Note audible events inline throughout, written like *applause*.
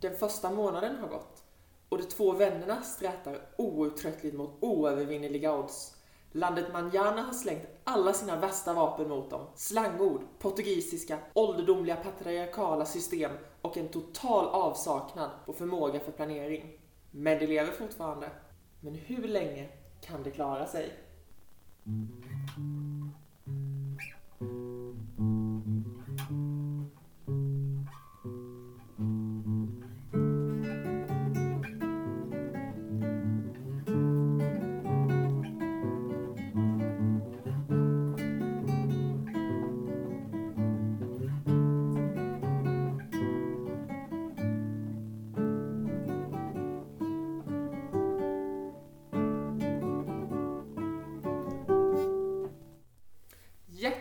Den första månaden har gått och de två vännerna strätar outtröttligt mot oövervinneliga odds. Landet Manjana har slängt alla sina värsta vapen mot dem. Slangord, portugisiska, ålderdomliga patriarkala system och en total avsaknad på förmåga för planering. Men de lever fortfarande. Men hur länge kan de klara sig?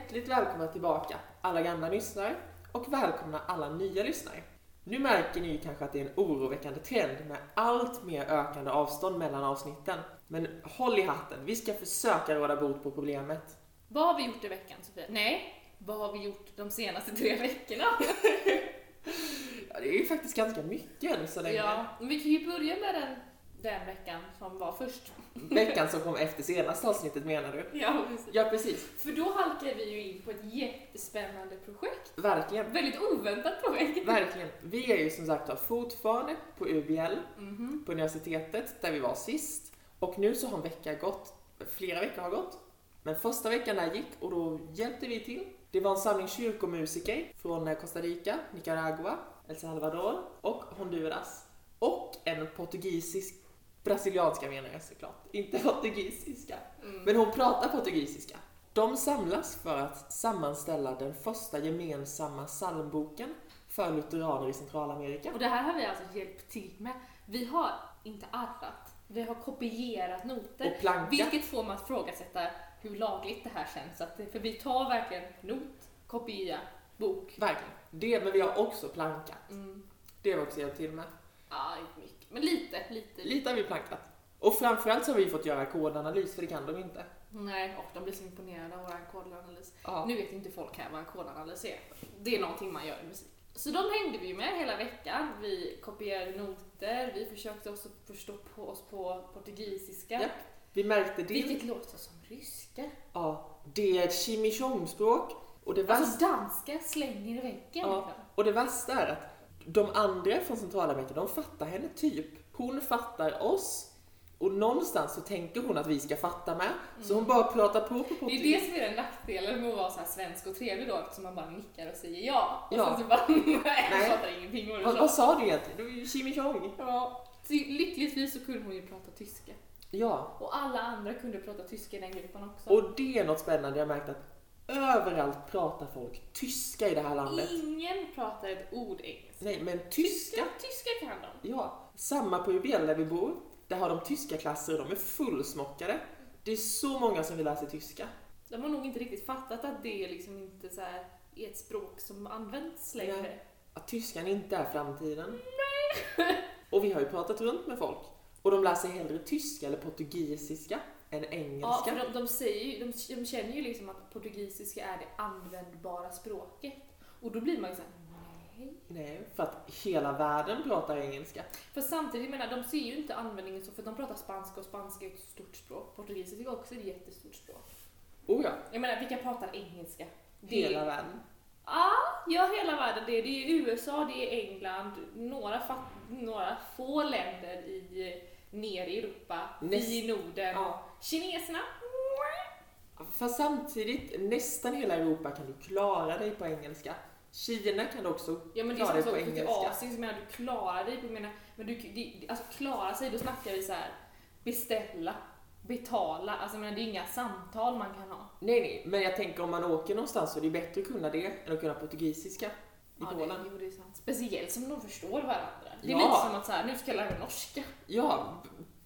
Hjärtligt välkomna tillbaka alla gamla lyssnare och välkomna alla nya lyssnare. Nu märker ni kanske att det är en oroväckande trend med allt mer ökande avstånd mellan avsnitten. Men håll i hatten, vi ska försöka råda bot på problemet. Vad har vi gjort i veckan Sofia? Nej, vad har vi gjort de senaste tre veckorna? *laughs* Ja, det är ju faktiskt ganska mycket än så länge. ja, men vi kan ju börja med den, den veckan som var först. Veckan som kom efter senaste avsnittet menar du? Ja, precis. Ja, precis. För då halkar vi ju in på ett jättespännande projekt. Verkligen. Väldigt oväntat projekt. Verkligen. Vi är ju som sagt fortfarande på UBL, Mhm. på universitetet, där vi var sist. Och nu så har en vecka gått, flera veckor har gått. Men första veckan där gick och då hjälpte vi till. Det var en samling kyrkomusiker från Costa Rica, Nicaragua, El Salvador och Honduras. Och en portugisisk, brasilianska menar jag såklart, inte *laughs* portugisiska. Mm. Men hon pratar portugisiska. De samlas för att sammanställa den första gemensamma psalmboken för lutheraner i Centralamerika. Och det här har vi alltså hjälpt till med. Vi har inte arrat, vi har kopierat noter. Och planka. Vilket får man att ifrågasätta hur lagligt det här känns. Att, för vi tar verkligen not, kopia, bok. Verkligen. Det, men vi har också plankat. Mm. Det har vi också hjälpt till med. Ja, inte mycket. Men lite, lite. Lite har vi plankat. Och framförallt så har vi fått göra kodanalys, för det kan de inte. Nej, och de blir så imponerade av vår kodanalys. Ja. Nu vet inte folk här vad en kodanalys är. Det är någonting man gör i musik. Så de hängde vi med hela veckan. Vi kopierade noter, vi försökte också förstå på oss på portugisiska. Ja. Vi märkte det. Vilket låter som ryska. Ja, det är ett chimichong-språk. Och det, värsta, Alltså danska slänger i väggen. Ja. och det värsta är att de andra från Centralamerika, de fattar henne typ. Hon fattar oss. Och någonstans så tänker hon att vi ska fatta med. Så hon bara pratar på på. Det är det som är den nackdelen med att vara så här svensk och trevlig då, eftersom man bara nickar och säger ja. Och Ja. sen så bara, *laughs* nej, jag fattar ingenting vad du Vad, sa. vad sa du egentligen? Det var ju chimichong. Ja. Så lyckligtvis så kunde hon ju prata tyska. Ja, Och alla andra kunde prata tyska i den gruppen också. och det är något spännande. Jag märkt att överallt pratar folk tyska i det här landet. Ingen pratar ett ord engelska. Nej, men tyska. Tyska kan de. Ja, samma på UBL där vi bor. Där har de tyska klasser och de är fullsmockade. Det är så många som vill lära sig tyska. De har nog inte riktigt fattat att det liksom inte så här är ett språk som används längre. Nej. Att tyskan inte är framtiden. *laughs* Och vi har ju pratat runt med folk. Och de lär sig hellre tyska eller portugisiska än Ja, engelska. för de, de, säger ju, de, de känner ju liksom att portugisiska är det användbara språket. Och då blir man ju såhär, nej. Nej, för att hela världen pratar engelska. För samtidigt, menar, de ser ju inte användningen så, för de pratar spanska och spanska är ett stort språk. Portugisiska är också ett jättestort språk. Oh ja, Jag menar, vilka pratar engelska? Det hela är, världen. ja, ja, hela världen. Det är, det är USA, det är England, några, fatt, några få länder i, ner i Europa, Näst- i Norden. Ja. Kineserna? Fast samtidigt, nästan hela Europa kan du klara dig på engelska. Kina kan också Ja men det är klara dig på engelska. Asien, så menar du klarar dig på, menar, men du, det, alltså klara sig, då snackar vi så här beställa, betala, alltså menar det är inga samtal man kan ha. Nej, nej, men jag tänker om man åker någonstans så är det bättre att kunna det än att kunna portugisiska i Ja, Polen. det, jo, det är sant. Speciellt som de förstår varandra. Det är Ja. lite som att så här, nu ska jag lära mig norska. Ja,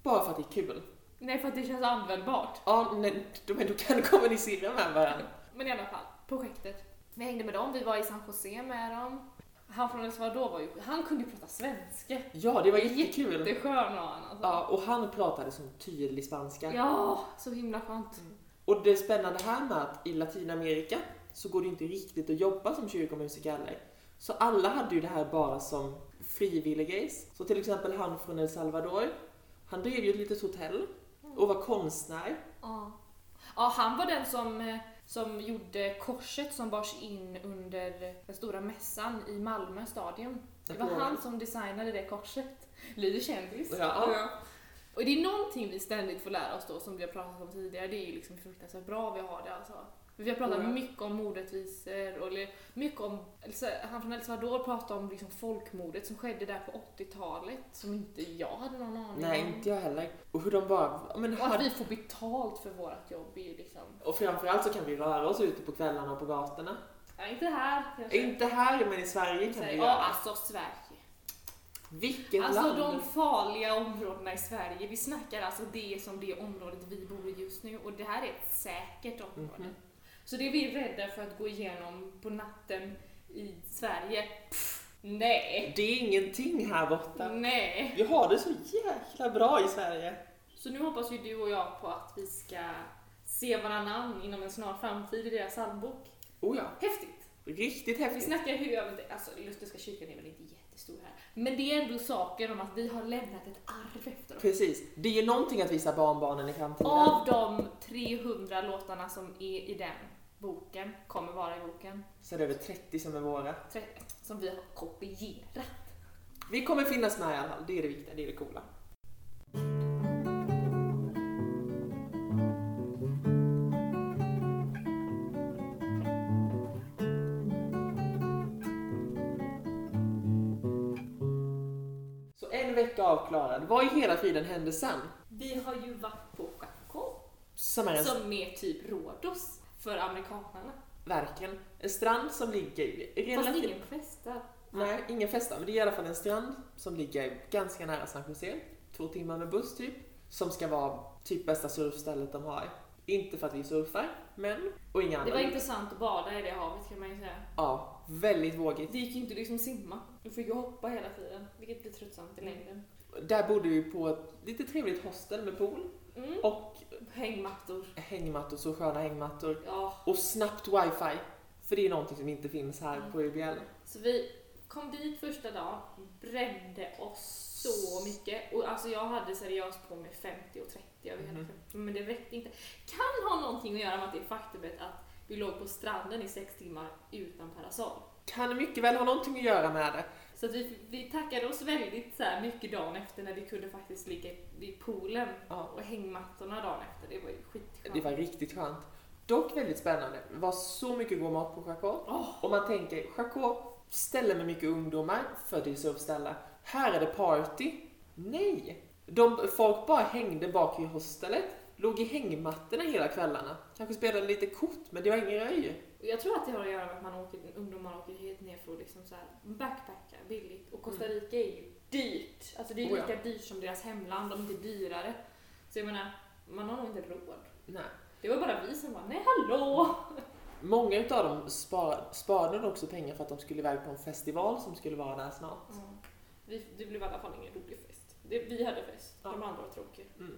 bara för att det är kul. Nej, för att det känns användbart. Ja, nej, då- men du kan kommunicera med varandra. *laughs* Men i alla fall, projektet. Vi hängde med dem, vi var i San Jose med dem. Han från El Salvador var ju, han kunde ju prata svenska. Ja, det var jättekul. Jätteskön var han alltså. Ja, och han pratade som tydlig spanska. Ja, så himla skönt. Och det spännande här med att i Latinamerika så går det inte riktigt att jobba som kyrkomusiker heller. Så alla hade ju det här bara som frivilliggrejs. Så till exempel han från El Salvador, han drev ju ett litet hotell och var konstnär. Ja. ja, han var den som, eh, som gjorde korset som bars in under den stora mässan i Malmö stadion. Det var han som designade det korset. Lyder kändis. Ja. Och det är någonting vi ständigt får lära oss då, som vi har pratat om tidigare, det är ju liksom hur fruktansvärt bra vi har det alltså. Vi har pratat Ja. mycket om mordrättvisor eller mycket om, alltså, han från El Salvador pratade om liksom folkmordet som skedde där på 80-talet, som inte jag hade någon aning Nej, om. inte jag heller. Och hur de bara... Men Och att vi får betalt för vårt jobb är ju liksom, och framförallt så kan vi röra oss ute på kvällarna och på gatorna. ja, inte här kanske. Inte här, men i Sverige kan vi ja, göra. alltså Sverige. Vilket Alltså land! de farliga områdena i Sverige, vi snackar alltså det som det området vi bor i just nu och det här är ett säkert område. Mhm. Så det vi är rädda för att gå igenom på natten i Sverige, pff, nej, Det är ingenting här borta. nej. Vi har det så jäkla bra i Sverige. Så nu hoppas ju du och jag på att vi ska se varannan inom en snar framtid i deras psalmbok. Oh ja, Häftigt! riktigt Vi häftigt. snackar hur, alltså Lutherska kyrkan är väl inte jättestor här, men det är ändå saker om att vi har lämnat ett arv efter oss. Precis. Det är ju någonting att visa barnbarnen i framtiden. Av de 300 låtarna som är i den boken, kommer vara i boken, Så är det över 30 som är våra. 30, som vi har kopierat. Vi kommer finnas med i alla fall. Det är det viktiga, det är det coola. Avklarad. Vad i hela friden hände sen? Vi har ju varit på Chaco, Som är en, som är typ Rhodos för amerikanerna. verkligen, en strand som ligger Fast relativt... ingen festar. Nej, ingen festa, men det är i alla fall en strand som ligger ganska nära San Jose. Två timmar med buss typ. Som ska vara typ bästa surfstället de har. Inte för att vi surfar, men... Och inga Det andra. var intressant att bada i det havet kan man ju säga. Ja, väldigt vågigt. Det gick ju inte liksom simma. Du fick ju hoppa hela tiden, vilket blir tröttsamt i längden. Där bodde vi på ett lite trevligt hostel med pool Mm. och Hängmattor. hängmattor, så sköna hängmattor. Ja. Och snabbt wifi. För det är någonting som inte finns här på UBL. Så vi kom dit första dagen, brände oss så mycket. Och alltså jag hade seriöst på mig 50 och 30 över hela kroppen, men det räckte inte. Kan ha någonting att göra med att det faktumet att vi låg på stranden i sex timmar utan parasoll. Kan mycket väl ha någonting att göra med det. Så att vi, vi tackade oss väldigt så mycket dagen efter när vi kunde faktiskt ligga vid poolen Ja, och hängmattorna dagen efter. Det var ju skitskönt. det var riktigt skönt. Dock väldigt spännande. Det var så mycket god mat på Jacot. Åh, Och man tänker, Jacot, ställe med mycket ungdomar, för det är surfställe. Här är det party. Nej! De, folk bara hängde bak i hostelet, låg i hängmattorna hela kvällarna. Kanske spelade lite kort, men det var ingen röj. Jag tror att det har att göra med att man åker, ungdomar åker helt ner för att liksom så här backpacka billigt. Och Costa Rica är ju dyrt. Alltså det är Mm. Oh ja. lika dyrt som deras hemland, om inte dyrare. Så jag menar, man har nog inte råd. Nej. Det var bara vi som var nej hallå! Många utav dem spar, sparade också pengar för att de skulle iväg på en festival som skulle vara där snart. Mm. Vi, det blev i alla fall ingen rolig fest. Det, vi hade fest, Ja. de andra var tråkiga. Mm.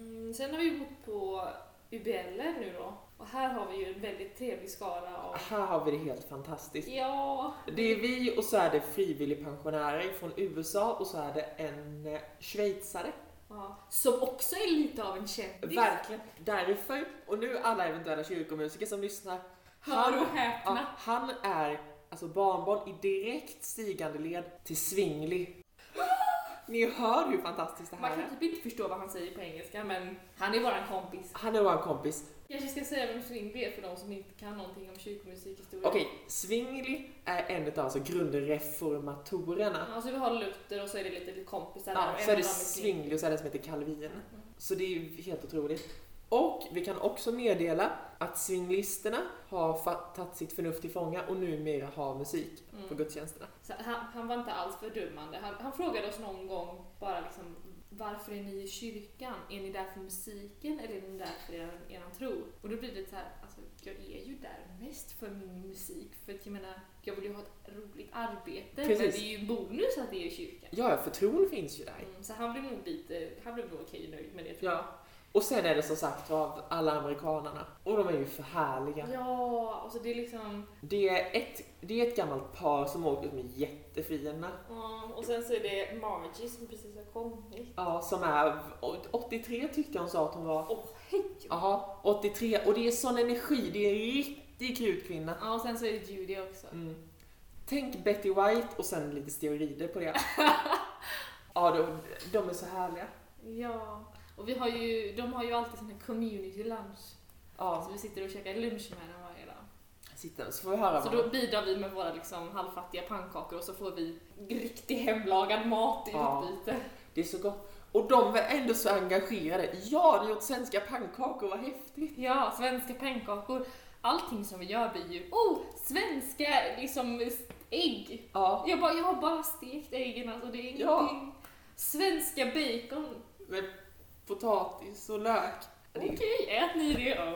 Mm, sen har vi bott på UBL nu då. Och här har vi ju en väldigt trevlig skala av... Här har vi det helt fantastiskt. Ja, Det är vi och så är det frivilligpensionärer från USA och så är det en eh, schweizare. ja. Som också är lite av en kändis. Verkligen. Därför, och nu alla eventuella kyrkomusiker som lyssnar. Hör och Ja, häpna. han är alltså barnbarn i direkt stigande led till Zwingli. Ni hör hur fantastiskt det Man här kan är. typ inte förstå vad han säger på engelska men han är våran kompis. Han är vår kompis. Jag kanske ska säga vem Swingby är för de som inte kan någonting om kyrkomusikhistoria. Okej, Zwingli är en av alltså grundreformatorerna. Alltså vi har Luther och så är det lite kompisar där. Ja, så är det Zwingli och så är det som heter Calvin. Mm. Så det är ju helt otroligt. Och vi kan också meddela att swinglisterna har tagit sitt förnuft till fånga och numera har musik Mm. på gudstjänsterna. Så han, han var inte alls fördummande. Han, han frågade oss någon gång bara liksom varför är ni i kyrkan? Är ni där för musiken eller är ni där för er, er tro? Och då blir det så här, alltså jag är ju där mest för min musik för att jag menar, jag vill ju ha ett roligt arbete men Precis. det är ju bonus att det är i kyrkan. Ja, för tron finns ju där. Mm, så han blev nog lite, han blev nog okej nöjd med det tror jag. Ja. Och sen är det som sagt av alla amerikanarna. Och de är ju för härliga. Ja, och så det är liksom... Det är ett, det är ett gammalt par som åker som är jättefina. ja, och sen så är det Margie som precis har kommit. Ja, som är 83 tyckte hon sa att hon var. Åh, hej! Jaha, 83. Och det är sån energi. Det är en riktig krutkvinna. Ja, och sen så är det Judy också. Mm. Tänk Betty White och sen lite steroider på det. *laughs* ja, de, de är så härliga. Ja, och vi har ju, de har ju alltid sån här community lunch. Ja, Så vi sitter och käkar lunch med dem varje dag. sitter så får vi höra Så då bidrar vi med våra liksom halvfattiga pannkakor och så får vi riktig hemlagad mat i Ja. utbyte. Det är så gott. Och de var ändå så engagerade. Ja, du har gjort svenska pannkakor, vad häftigt. Ja, svenska pannkakor. Allting som vi gör blir ju, oh, svenska liksom ägg. Ja, Jag, bara, jag har bara stekt äggen alltså, det är ingenting. Ja. Svenska bacon. med potatis och lök. Det är- Okej, ät ni det.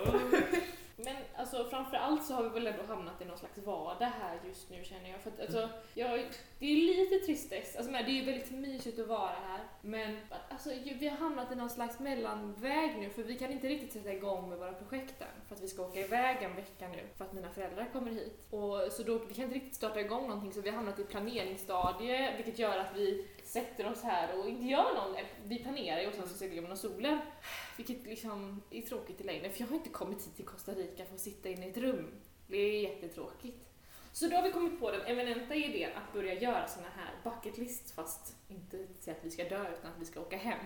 *laughs* Men alltså framför allt så har vi väl ändå hamnat i någon slags vardag här just nu känner jag. För att, alltså, jag det är lite tristess, Alltså, men det är ju väldigt mysigt att vara här. Men alltså, vi har hamnat i någon slags mellanväg nu för vi kan inte riktigt sätta igång med våra projekt än. För att vi ska åka iväg en vecka nu för att mina föräldrar kommer hit. Och, så då, vi kan inte riktigt starta igång någonting så vi har hamnat i planeringsstadie vilket gör att vi sätter oss här och inte gör någon. Vi planerar ju och sen så seglar man och solen. Vilket liksom är tråkigt i längden för jag har inte kommit hit till Costa Rica för att sitta inne i ett rum. Det är jättetråkigt. Så då har vi kommit på den eminenta idén att börja göra såna här bucket lists fast inte säga att vi ska dö utan att vi ska åka hem.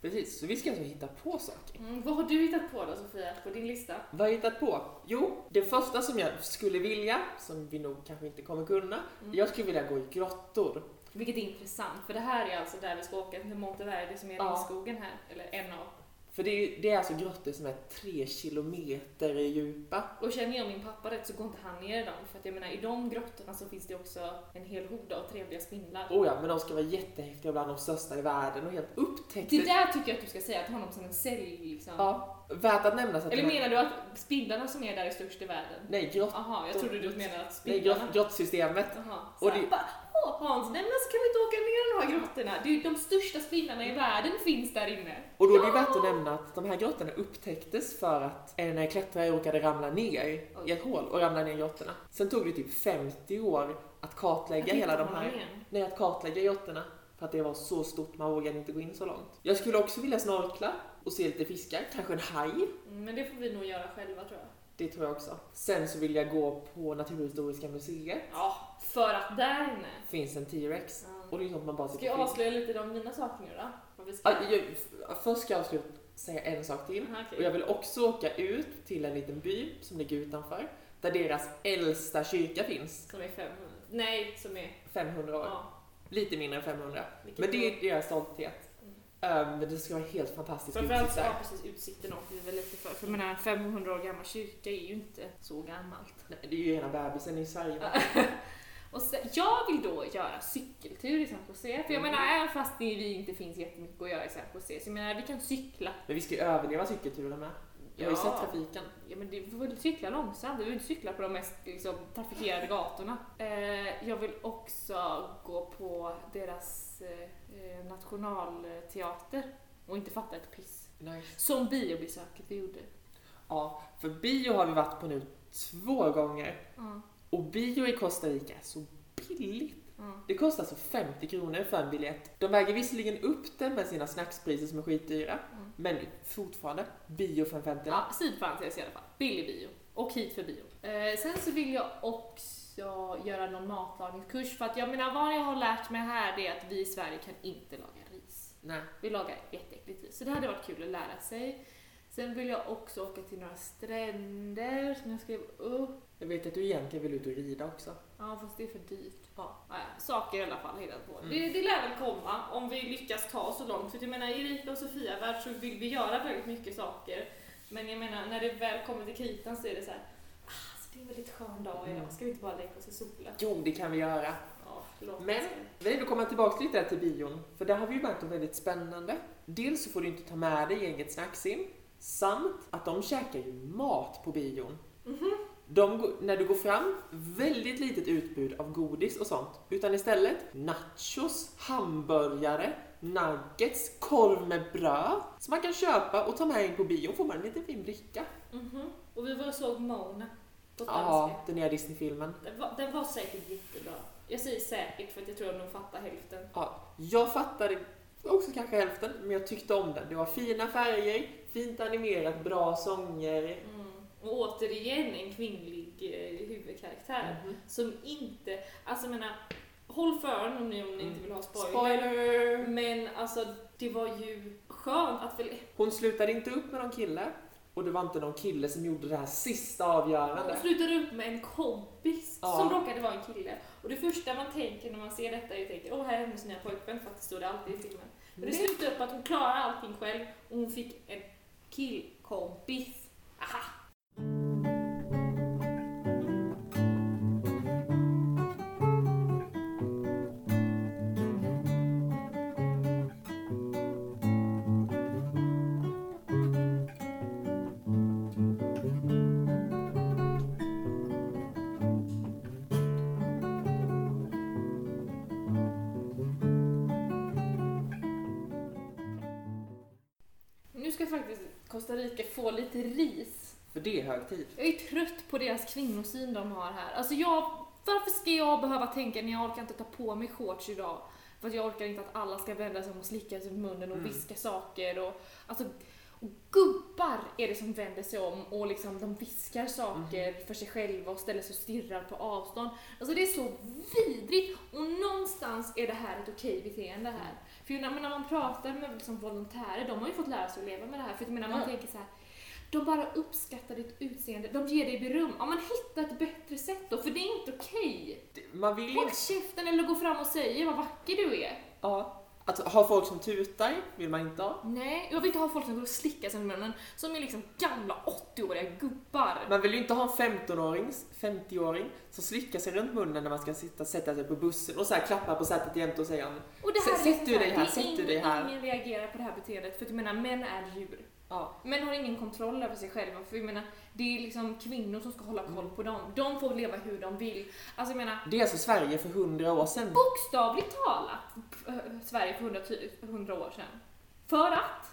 Precis, så vi ska alltså hitta på saker. Mm, vad har du hittat på då Sofia, på din lista? Vad har jag hittat på? Jo, det första som jag skulle vilja, som vi nog kanske inte kommer kunna, Mm. jag skulle vilja gå i grottor. Vilket är intressant, för det här är alltså där vi ska åka till Monteverde som är Ja. skogen här, eller en av. För det är, det är alltså grottor som är tre kilometer djupa. Och känner jag min pappa rätt så går inte han ner i dem, för att jag menar i de grottorna så finns det också en hel hord av trevliga spindlar. Oh ja, men de ska vara jättehäftiga, bland de största i världen och helt upptäckta. Det där tycker jag att du ska säga, att ha dem som en cell liksom. Ja, värt att nämna. Så att Eller menar du att spindlarna som är där är störst i världen? Nej, grott, Jaha, jag trodde du menade att nej spindlarna... grott, grottsystemet. Jaha, Och så det- bara, Åh Hans, nej så kan vi inte åka ner i de här grottorna? Det är ju de största spindlarna i världen finns där inne. Och då är det Ja! värt att nämna att de här grottorna upptäcktes för att en klättrare råkade ramla ner i ett hål och ramla ner i grottorna. Sen tog det typ 50 år att kartlägga Jag hela de här, nej att kartlägga grottorna. För att det var så stort, man vågade inte gå in så långt. Jag skulle också vilja snorkla och se lite fiskar, kanske en haj. Mm, Men det får vi nog göra själva tror jag. Det tror jag också. Sen så vill jag gå på Naturhistoriska museet. Ja, för att där inne. finns en T-rex. Ja. Och det är sånt man bara Ska jag avslöja lite om mina saker nu då? Vad vi ska... Ja, jag, först ska jag avsluta säga en sak till. Aha, okej. Och jag vill också åka ut till en liten by som ligger utanför. Där deras äldsta kyrka finns. Som är 500. Nej, som är... 500 år. Ja. Lite mindre än 500. vilket Men det är deras stolthet. Um, men det ska vara helt fantastiskt Framförallt utsikt så, där. ja precis, utsikten åker vi väl lite för. För jag menar, 500 år gammal kyrka är ju inte så gammalt. Nej, Det är ju ena bebisen i Sverige. *laughs* Och sen, jag vill då göra cykeltur i San Jose. För jag Mm. menar, även fast det vi inte finns jättemycket att göra i San Jose, så jag menar, vi kan cykla. Men vi ska ju överleva cykelturen med. Jag har ju sett trafiken. Ja men vi får väl cykla långsamt, vi behöver inte cykla på de mest liksom, trafikerade gatorna. Eh, jag vill också gå på deras eh, eh, nationalteater och inte fatta ett piss. Nice. Som biobesöket vi gjorde. Ja, för bio har vi varit på nu två gånger. Ja, Och bio i Costa Rica är så billigt. Ja. Det kostar alltså 50 kronor för en biljett. De väger visserligen upp det med sina snackspriser som är skitdyra. Mm. Men fortfarande, bio för en 50 Ja, sidparentes i alla fall. Billig bio. Och hit för bio. Eh, sen så vill jag också göra någon matlagningskurs för att jag menar vad jag har lärt mig här det är att vi i Sverige kan inte laga ris. Nej. Vi lagar jätteäckligt ris. Så det hade varit kul att lära sig. Sen vill jag också åka till några stränder som jag skrev upp. Jag vet att du egentligen vill ut och rida också. Ja, fast det är för dyrt. Ja, ja, saker i alla fall hittat på. Mm. Det, det lär väl komma om vi lyckas ta så långt. För jag menar, i Erika och Sofia värld så vill vi göra väldigt mycket saker. Men jag menar, när det väl kommer till kritan så är det så här. Ah, alltså, det är en väldigt skön dag idag. Mm. Ska vi inte bara lägga oss i solen? Jo, det kan vi göra. Ja, Men- oss. Jag vill komma tillbaka lite där till bion. För där har vi ju märkt något väldigt spännande. Dels så får du inte ta med dig eget snacksim. Samt att de käkar ju mat på bion. Mhm. De, när du går fram, väldigt litet utbud av godis och sånt. Utan istället nachos, hamburgare, nuggets, korv med bröd. Som man kan köpa och ta med in på bio får man en liten fin bricka. Mhm. Och vi var och såg Mona på Ja, spanska. den nya Disney-filmen. Den, var, den var säkert jättebra. Jag säger säkert för att jag tror att de fattar hälften. Ja, jag fattade också kanske hälften, men jag tyckte om den. Det var fina färger, fint animerat, bra sånger. Mm. Och återigen en kvinnlig eh, huvudkaraktär Mhm. som inte, alltså jag menar, håll för öronen om ni, om ni inte vill ha spoiler. Spoiler! Men alltså det var ju skönt att väl, Hon slutade inte upp med någon kille och det var inte någon kille som gjorde det här sista hon avgörande. slutade upp med en kompis Ja. som råkade vara en kille. Och det första man tänker när man ser detta är ju tänker, åh här är hennes nya pojkvän, för att det står det alltid i filmen. Men det slutade upp att hon klarade allting själv och hon fick en killkompis. Aha! Kvinnosyn de har här. Alltså jag, varför ska jag behöva tänka när jag orkar inte ta på mig shorts idag? För att jag orkar inte att alla ska vända sig om och slicka sig i munnen och Mm. viska saker och alltså och gubbar är det som vänder sig om och liksom de viskar saker Mhm. för sig själva och ställer sig och stirrar på avstånd. Alltså det är så vidrigt och någonstans är det här ett okej beteende här. För jag menar, när man pratar med liksom volontärer, de har ju fått lära sig att leva med det här. För jag menar, man Ja. tänker så här. De bara uppskattar ditt utseende, de ger dig beröm. Ja men hitta ett bättre sätt då, för det är inte okej. Man vill Håll inte... käften eller gå fram och säga vad vacker du är. Ja. Att ha folk som tutar vill man inte ha. Nej, jag vill inte ha folk som går och slickar sig i munnen, som är liksom gamla 80-åriga gubbar. Man vill ju inte ha en 15-åring, 50-åring som slickar sig runt munnen när man ska sitta, sätta sig på bussen och så här klappar på sätet jämt och säger Och det här Sätt- du dig här, sätt du dig här. Ingen reagerar på det här beteendet, för att jag menar, män är djur. Ja. Män har ingen kontroll över sig själva, för jag menar, det är liksom kvinnor som ska hålla koll Mm. på dem. De får leva hur de vill. Alltså jag menar, Det är alltså Sverige för 100 år sedan. bokstavligt talat, eh, Sverige för 100, ty- 100 år sedan. För att?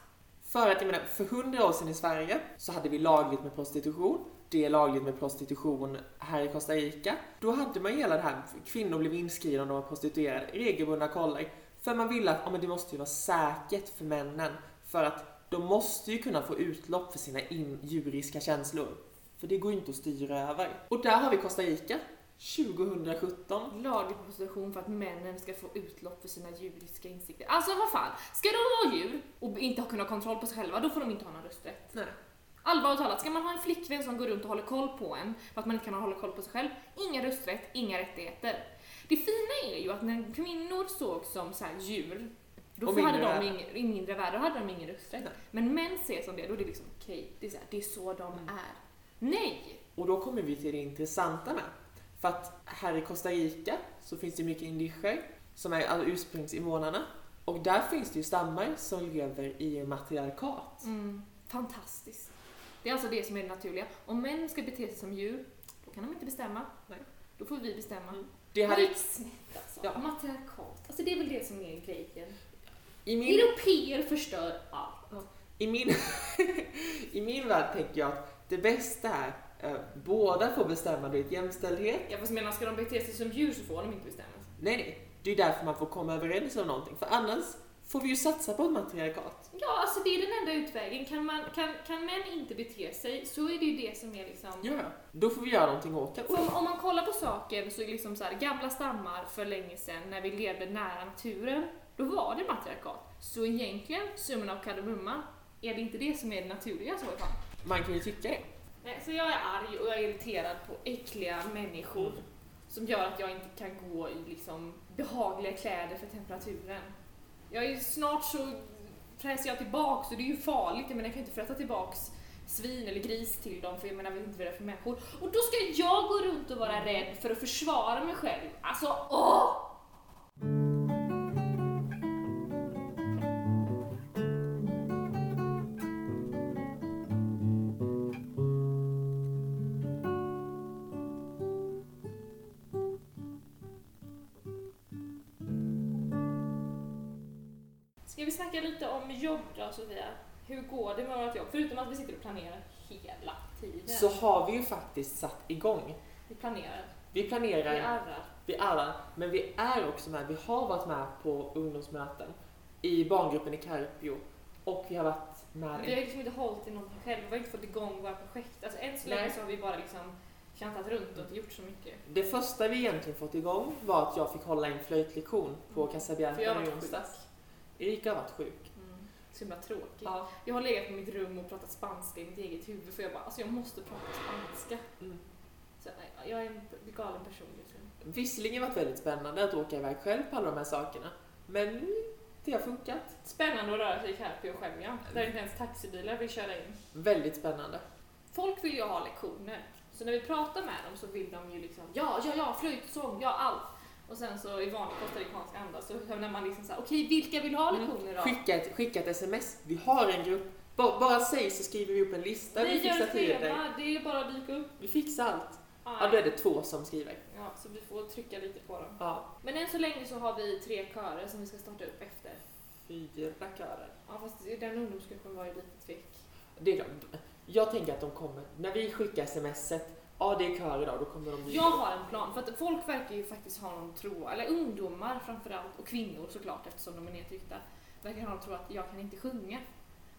För att jag menar, för 100 år sedan i Sverige så hade vi lagligt med prostitution. Det är lagligt med prostitution här i Costa Rica. Då hade man ju hela det här, kvinnor blev inskrivna om de var prostituerade, regelbundna koller. För man ville att ja, men det måste ju vara säkert för männen. För att de måste ju kunna få utlopp för sina in, djuriska känslor. För det går ju inte att styra över. Och där har vi Costa Rica, 2017. Laglig prostitution för att männen ska få utlopp för sina djuriska insikter. Alltså vad fan, ska de vara djur och inte ha kunna ha kontroll på sig själva, då får de inte ha någon rösträtt. Nej. Allvarligt talat, ska man ha en flickvän som går runt och håller koll på en för att man inte kan hålla koll på sig själv, inga rösträtt, inga rättigheter. Det fina är ju att när kvinnor sågs som så här då Och hade de ingen, i mindre då hade de ingen rösträtt. Nej. Men män ses som det, då är det liksom okej, det, är så här, det är så de Mm. är. Nej! Och då kommer vi till det intressanta med. För att här i Costa Rica så finns det mycket indíger som är alltså ursprungsinvånarna. Och där finns det ju stammar som lever i matriarkat. Mm, fantastiskt. Det är alltså det som är det naturliga. Om män ska bete sig som djur, då kan de inte bestämma. Nej. Då får vi bestämma. Mm. Det Det hade, gick snett alltså. Ja. Matriarkat. Alltså det är väl det som är grejen. I, min, Europeer förstör allt. i, min, *laughs* I min värld tänker jag att det bästa är eh, båda får bestämma, det är jämställdhet. Jag fast menar, ska de bete sig som djur så får de inte bestämma. Nej, nej. Det är därför man får komma överens om någonting. För annars får vi ju satsa på ett matriarkat. Ja, alltså det är den enda utvägen. Kan, man, kan, kan män inte bete sig så är det ju det som är liksom... Ja. Då får vi göra någonting åt det. Om, om man kollar på saken så är liksom så här, gamla stammar för länge sedan när vi levde nära naturen, då var det matriarkat. Så egentligen, summan av kardemumma, är det inte det som är det naturliga så fall? Man kan ju tycka det. Nej, så jag är arg och jag är irriterad på äckliga människor som gör att jag inte kan gå i liksom behagliga kläder för temperaturen. Jag är snart så fräser jag tillbaks och det är ju farligt, jag menar jag kan inte fräta tillbaks svin eller gris till dem för jag menar jag vet inte vad det är för människor. Och då ska jag gå runt och vara rädd för att försvara mig själv. Alltså åh! Då Sofia? Hur går det med vårt jobb? Förutom att vi sitter och planerar hela tiden. Så har vi ju faktiskt satt igång. Vi planerar. Vi Vi planerar, arrar. vi alla, men vi är också med. Vi har varit med på ungdomsmöten i barngruppen i Carpio och vi har varit med Men vi har liksom inte hållit i någonting själva. Vi har inte fått igång våra projekt. Alltså än så länge så har vi bara liksom kantat runt och inte gjort så mycket. Det första vi egentligen fått igång var att jag fick hålla en flöjtlektion på Mm. Har i onsdags. Erika har varit sjuk. Mm. Så himla tråkigt. Ja. Jag har legat på mitt rum och pratat spanska i mitt eget huvud för jag bara, alltså jag måste prata spanska. Mm. Så, jag är en galen person just nu. Visserligen varit väldigt spännande att åka iväg själv på alla de här sakerna. Men det har funkat. Spännande att röra sig i Carpio själv ja. Där inte ens taxibilar vill köra in. Väldigt spännande. Folk vill ju ha lektioner. Så när vi pratar med dem så vill de ju liksom ja, ja, ja, flöjt, sång, ja, allt. Och sen så i vanlig costaricansk anda så när man liksom såhär, okej vilka vill ha Mm. lektioner då? Skicka ett, skicka ett sms. Vi har en grupp. Bara, bara säg så skriver vi upp en lista. Vi Vi fixar till dig. det är bara att dyka upp. Vi fixar allt. Ah, Ja, då är det två som skriver. ja, så vi får trycka lite på dem. Ja, Men än så länge så har vi tre körer som vi ska starta upp efter. fyra körer. Ja, fast den ungdomsgruppen var ju lite tvek. Det är klart. Jag tänker att de kommer, när vi skickar smset, ja det är kör idag, då kommer de dyka Jag har en plan, för att folk verkar ju faktiskt ha någon tro, eller ungdomar framförallt, och kvinnor såklart eftersom de är nedtryckta, verkar ha någon tro att jag kan inte sjunga.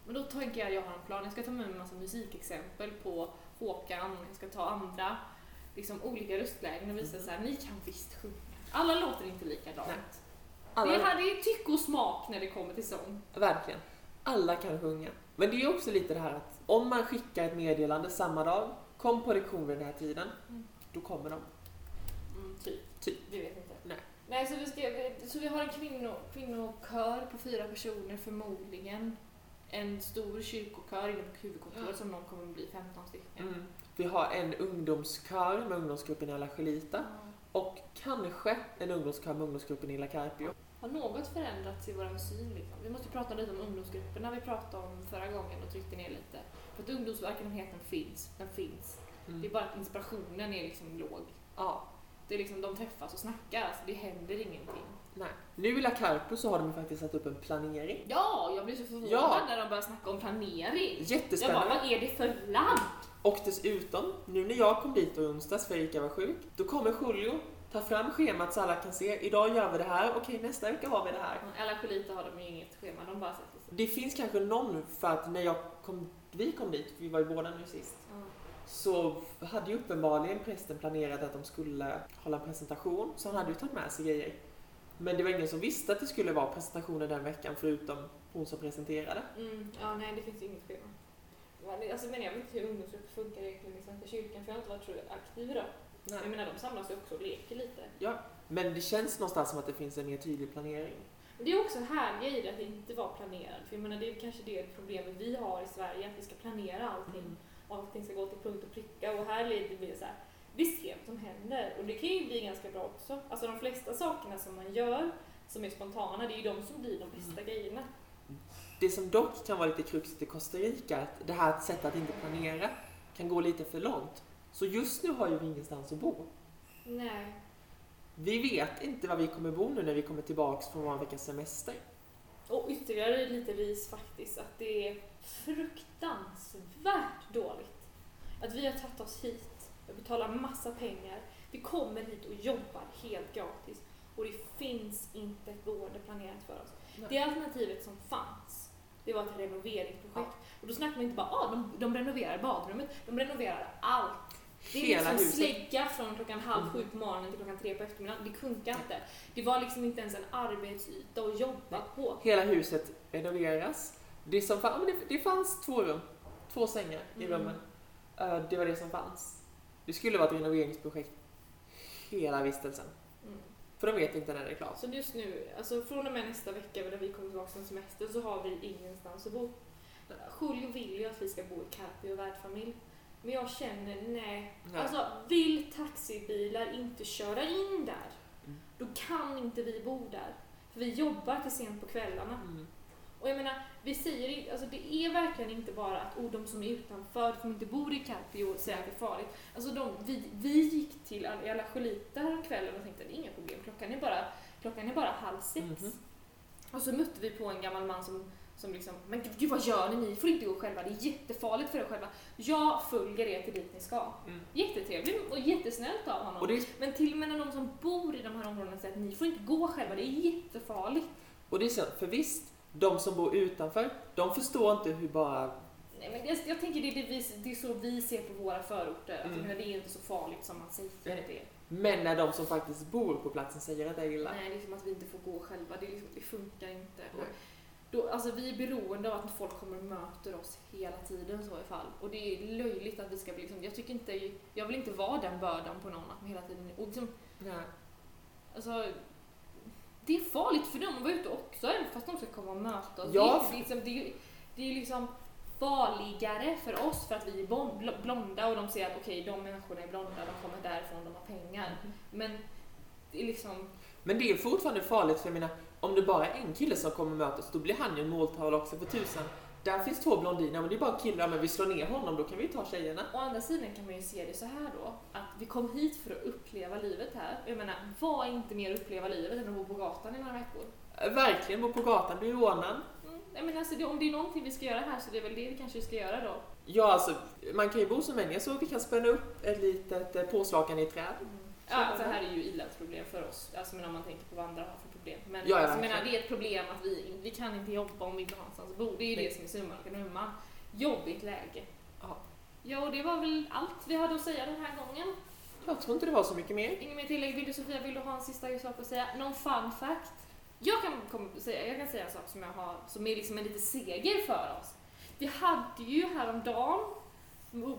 Men då tänker jag att jag har en plan, jag ska ta med mig en massa musikexempel på Håkan, jag ska ta andra liksom olika röstlägen och visa Mhm. så här, ni kan visst sjunga. Alla låter inte likadant. Nej. Det Alla, här är tycke och smak när det kommer till sång. verkligen. Alla kan sjunga. Men det är också lite det här att om man skickar ett meddelande samma dag, kom på lektion vid den här tiden, Mm. då kommer de. Mm, typ. Typ. Vi vet inte. Nej. Nej, så vi, ska, så vi har en kvinno, kvinnokör på fyra personer förmodligen. En stor kyrkokör inne på huvudkontoret Ja. som någon kommer att bli 15 stycken. Mm. Vi har en ungdomskör med ungdomsgruppen i La Gelita och kanske en ungdomskör med ungdomsgruppen i La Carpio. Har något förändrats i vår syn? Liksom? Vi måste prata lite om ungdomsgrupperna vi pratade om förra gången och tryckte ner lite. För att ungdomsverksamheten finns, den finns. Det är Mm. bara att inspirationen är liksom låg. Ja, Det är liksom, de träffas och snackar, alltså det händer ingenting. nej. Nu i La Carpio så har de faktiskt satt upp en planering. Ja, jag blir så förvånad Ja. när de börjar snacka om planering. Jag bara, Jättespännande. vad är det för land? Och dessutom, nu när jag kom dit i onsdags för Erika var sjuk, då kommer Julio, tar fram schemat så alla kan se. Idag gör vi det här, okej nästa vecka har vi det här. Alla kolita har de ju inget schema, de bara sätter sig. Det finns kanske någon, för att när jag kom, vi kom dit, vi var ju båda nu sist, Ja. så hade ju uppenbarligen prästen planerat att de skulle hålla en presentation, så han hade ju tagit med sig grejer. Men det var ingen som visste att det skulle vara presentationer den veckan förutom hon som presenterade. Mm, ja, nej det finns inget schema. Alltså, men jag vet inte hur ungdomsgrupper funkar egentligen i Svenska kyrkan för jag har inte varit så aktiv. Jag Nej. menar de samlas ju också och leker lite. Men det känns någonstans som att det finns en mer tydlig planering. Det är också härliga i det att det inte var planerat. För jag menar det är kanske det problemet vi har i Sverige, att vi ska planera allting. Mm. Och allting ska gå till punkt och pricka. Och här blir det så här, vi ser vad som händer. Och det kan ju bli ganska bra också. Alltså de flesta sakerna som man gör, som är spontana, det är ju de som blir de bästa Mm. grejerna. Det som dock kan vara lite kruxigt i Costa Rica, att det här sättet att inte planera kan gå lite för långt. Så just nu har ju vi ingenstans att bo. Nej. Vi vet inte var vi kommer bo nu när vi kommer tillbaks från vår veckas semester. Och ytterligare lite ris faktiskt, att det är fruktansvärt dåligt. Att vi har tagit oss hit, vi betalar massa pengar, vi kommer hit och jobbar helt gratis och det finns inte ett boende planerat för oss. Nej. Det alternativet som fanns, det var ett renoveringsprojekt. Och då snackar man inte bara ah, de, de renoverar badrummet, de renoverar allt. Det är Hela liksom huset. slägga från klockan halv sju på morgonen till klockan tre på eftermiddagen. Det funkar inte. Det var liksom inte ens en arbetsyta att jobba på. Hela huset renoveras. Det, som fann, det, det fanns två rum, två sängar i Mm. rummen. Eh, Det var det som fanns. Det skulle vara ett renoveringsprojekt hela vistelsen. Mm. För de vet inte när det är klart. Så just nu, alltså från och med nästa vecka när vi kommer tillbaka från semester så har vi ingenstans att bo. Julio vill ju att vi ska bo i Carpi och värdfamilj. Men jag känner, nej. Nej. Alltså, vill taxibilar inte köra in där, Mm. då kan inte vi bo där. För vi jobbar till sent på kvällarna. Mm. Och jag menar, vi säger alltså det är verkligen inte bara att oh, de som är utanför, som inte bor i Carpio, säger att det är farligt. Alltså de, vi, vi gick till Al- Ala Jolita kvällen och tänkte att det är inga problem, klockan är bara, klockan är bara halv sex. Mhm. Och så mötte vi på en gammal man som, som liksom, men gud, gud vad gör ni? Ni får inte gå själva, det är jättefarligt för er själva. Jag följer er till dit ni ska. Mm. Jättetrevlig och jättesnällt av honom. Är, Men till och med när de som bor i de här områdena säger att ni får inte gå själva, det är jättefarligt. och det är så, för visst, de som bor utanför, de förstår inte hur bara... Nej, men jag, jag tänker det är, det, vi, det är så vi ser på våra förorter. Att Mm. det är inte så farligt som man säger det. är. Men när de som faktiskt bor på platsen säger att det är illa. Nej, det är som att vi inte får gå själva. Det, liksom, det funkar inte. Nej. Då, alltså, vi är beroende av att folk kommer och möter oss hela tiden så i fall. Och det är löjligt att vi ska bli liksom, jag tycker inte, jag vill inte vara den bördan på någon att man hela tiden, och liksom, Nej. alltså, det är farligt för dem att vara ute också, även fast de ska komma och möta oss. Ja. Det, är liksom, det, är, det är liksom farligare för oss för att vi är blonda och de ser att okej, de människorna är blonda, de kommer därifrån, de har pengar. Men det är liksom, Men det är fortfarande farligt för jag menar, om det bara är en kille som kommer mötas, då blir han ju en måltavla också för tusan. Där finns två blondiner, men det är bara killar, men vi slår ner honom, då kan vi ta tjejerna. Å andra sidan kan man ju se det så här då, att vi kom hit för att uppleva livet här. Jag menar, vad är inte mer uppleva livet än att bo på gatan i några veckor? Äh, Verkligen, bo på gatan, bli rånad. Mm. Jag menar, alltså, det, om det är någonting vi ska göra här så det är väl det vi kanske ska göra då. Ja, alltså, man kan ju bo som människa så vi kan spänna upp ett litet eh, påslakan i träd. Ja, alltså här är ju ilandsproblem för oss, alltså men om man tänker på vad andra har för problem. Men Ja, alltså, jag verkligen. menar, det är ett problem att vi, vi kan inte jobba om vi inte har någonstans att bo. Det är ju Nej. det som är summan. Jobbigt läge. Ja. Ja, och det var väl allt vi hade att säga den här gången. Jag tror inte det var så mycket mer. Inget mer tillägg. Vill du Sofia, vill du ha en sista sak att säga? Någon fun fact? Jag kan, kom, säga, jag kan säga en sak som jag har, som är liksom en liten seger för oss. Vi hade ju häromdagen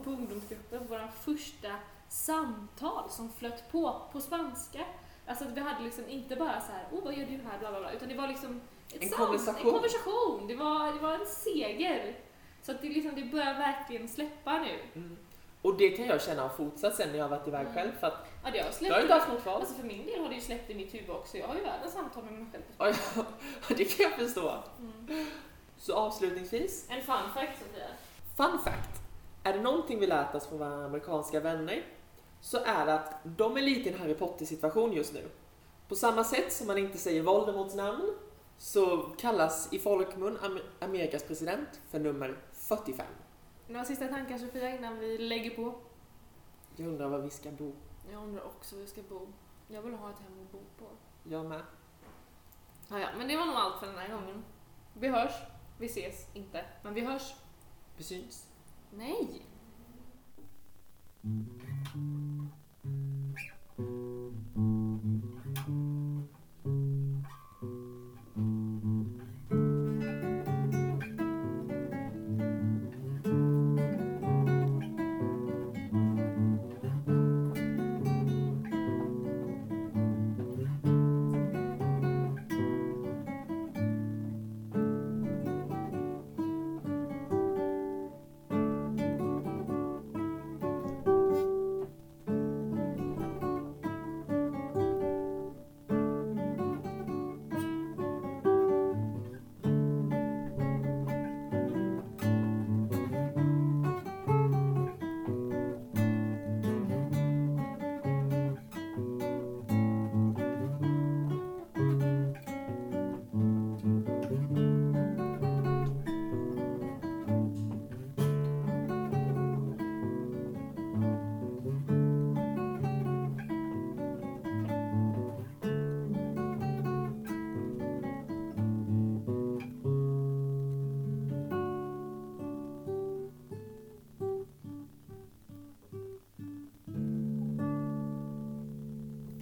på ungdomsgruppen våra första samtal som flöt på, på spanska. Alltså vi hade liksom inte bara så här, oh vad gör du här, bla bla bla, utan det var liksom En sam- konversation. En konversation. Det var, det var en seger. Så att det, liksom, det börjar verkligen släppa nu. Mm. Och det kan jag känna har fortsatt sen när jag har varit iväg Mm. själv, för att Ja, det har jag släppt. har inte haft något val. Alltså för min del har det ju släppt i mitt huvud också. Jag har ju världens samtal med mig själv. Ja, ja, *laughs* det kan jag förstå. Mm. Så avslutningsvis, En fun fact Sofia. fun fact. Är det någonting vi lärt oss från våra amerikanska vänner så är det att de är lite i en Harry Potter-situation just nu. På samma sätt som man inte säger Voldemorts namn så kallas i folkmun Am- Amerikas president för nummer 45. Några sista tankar Sofia innan vi lägger på? Jag undrar var vi ska bo. Jag undrar också hur jag ska bo. Jag vill ha ett hem att bo på. Jag med. Ja, ja, men det var nog allt för den här gången. Vi hörs. Vi ses inte, men vi hörs. Vi syns. Nej!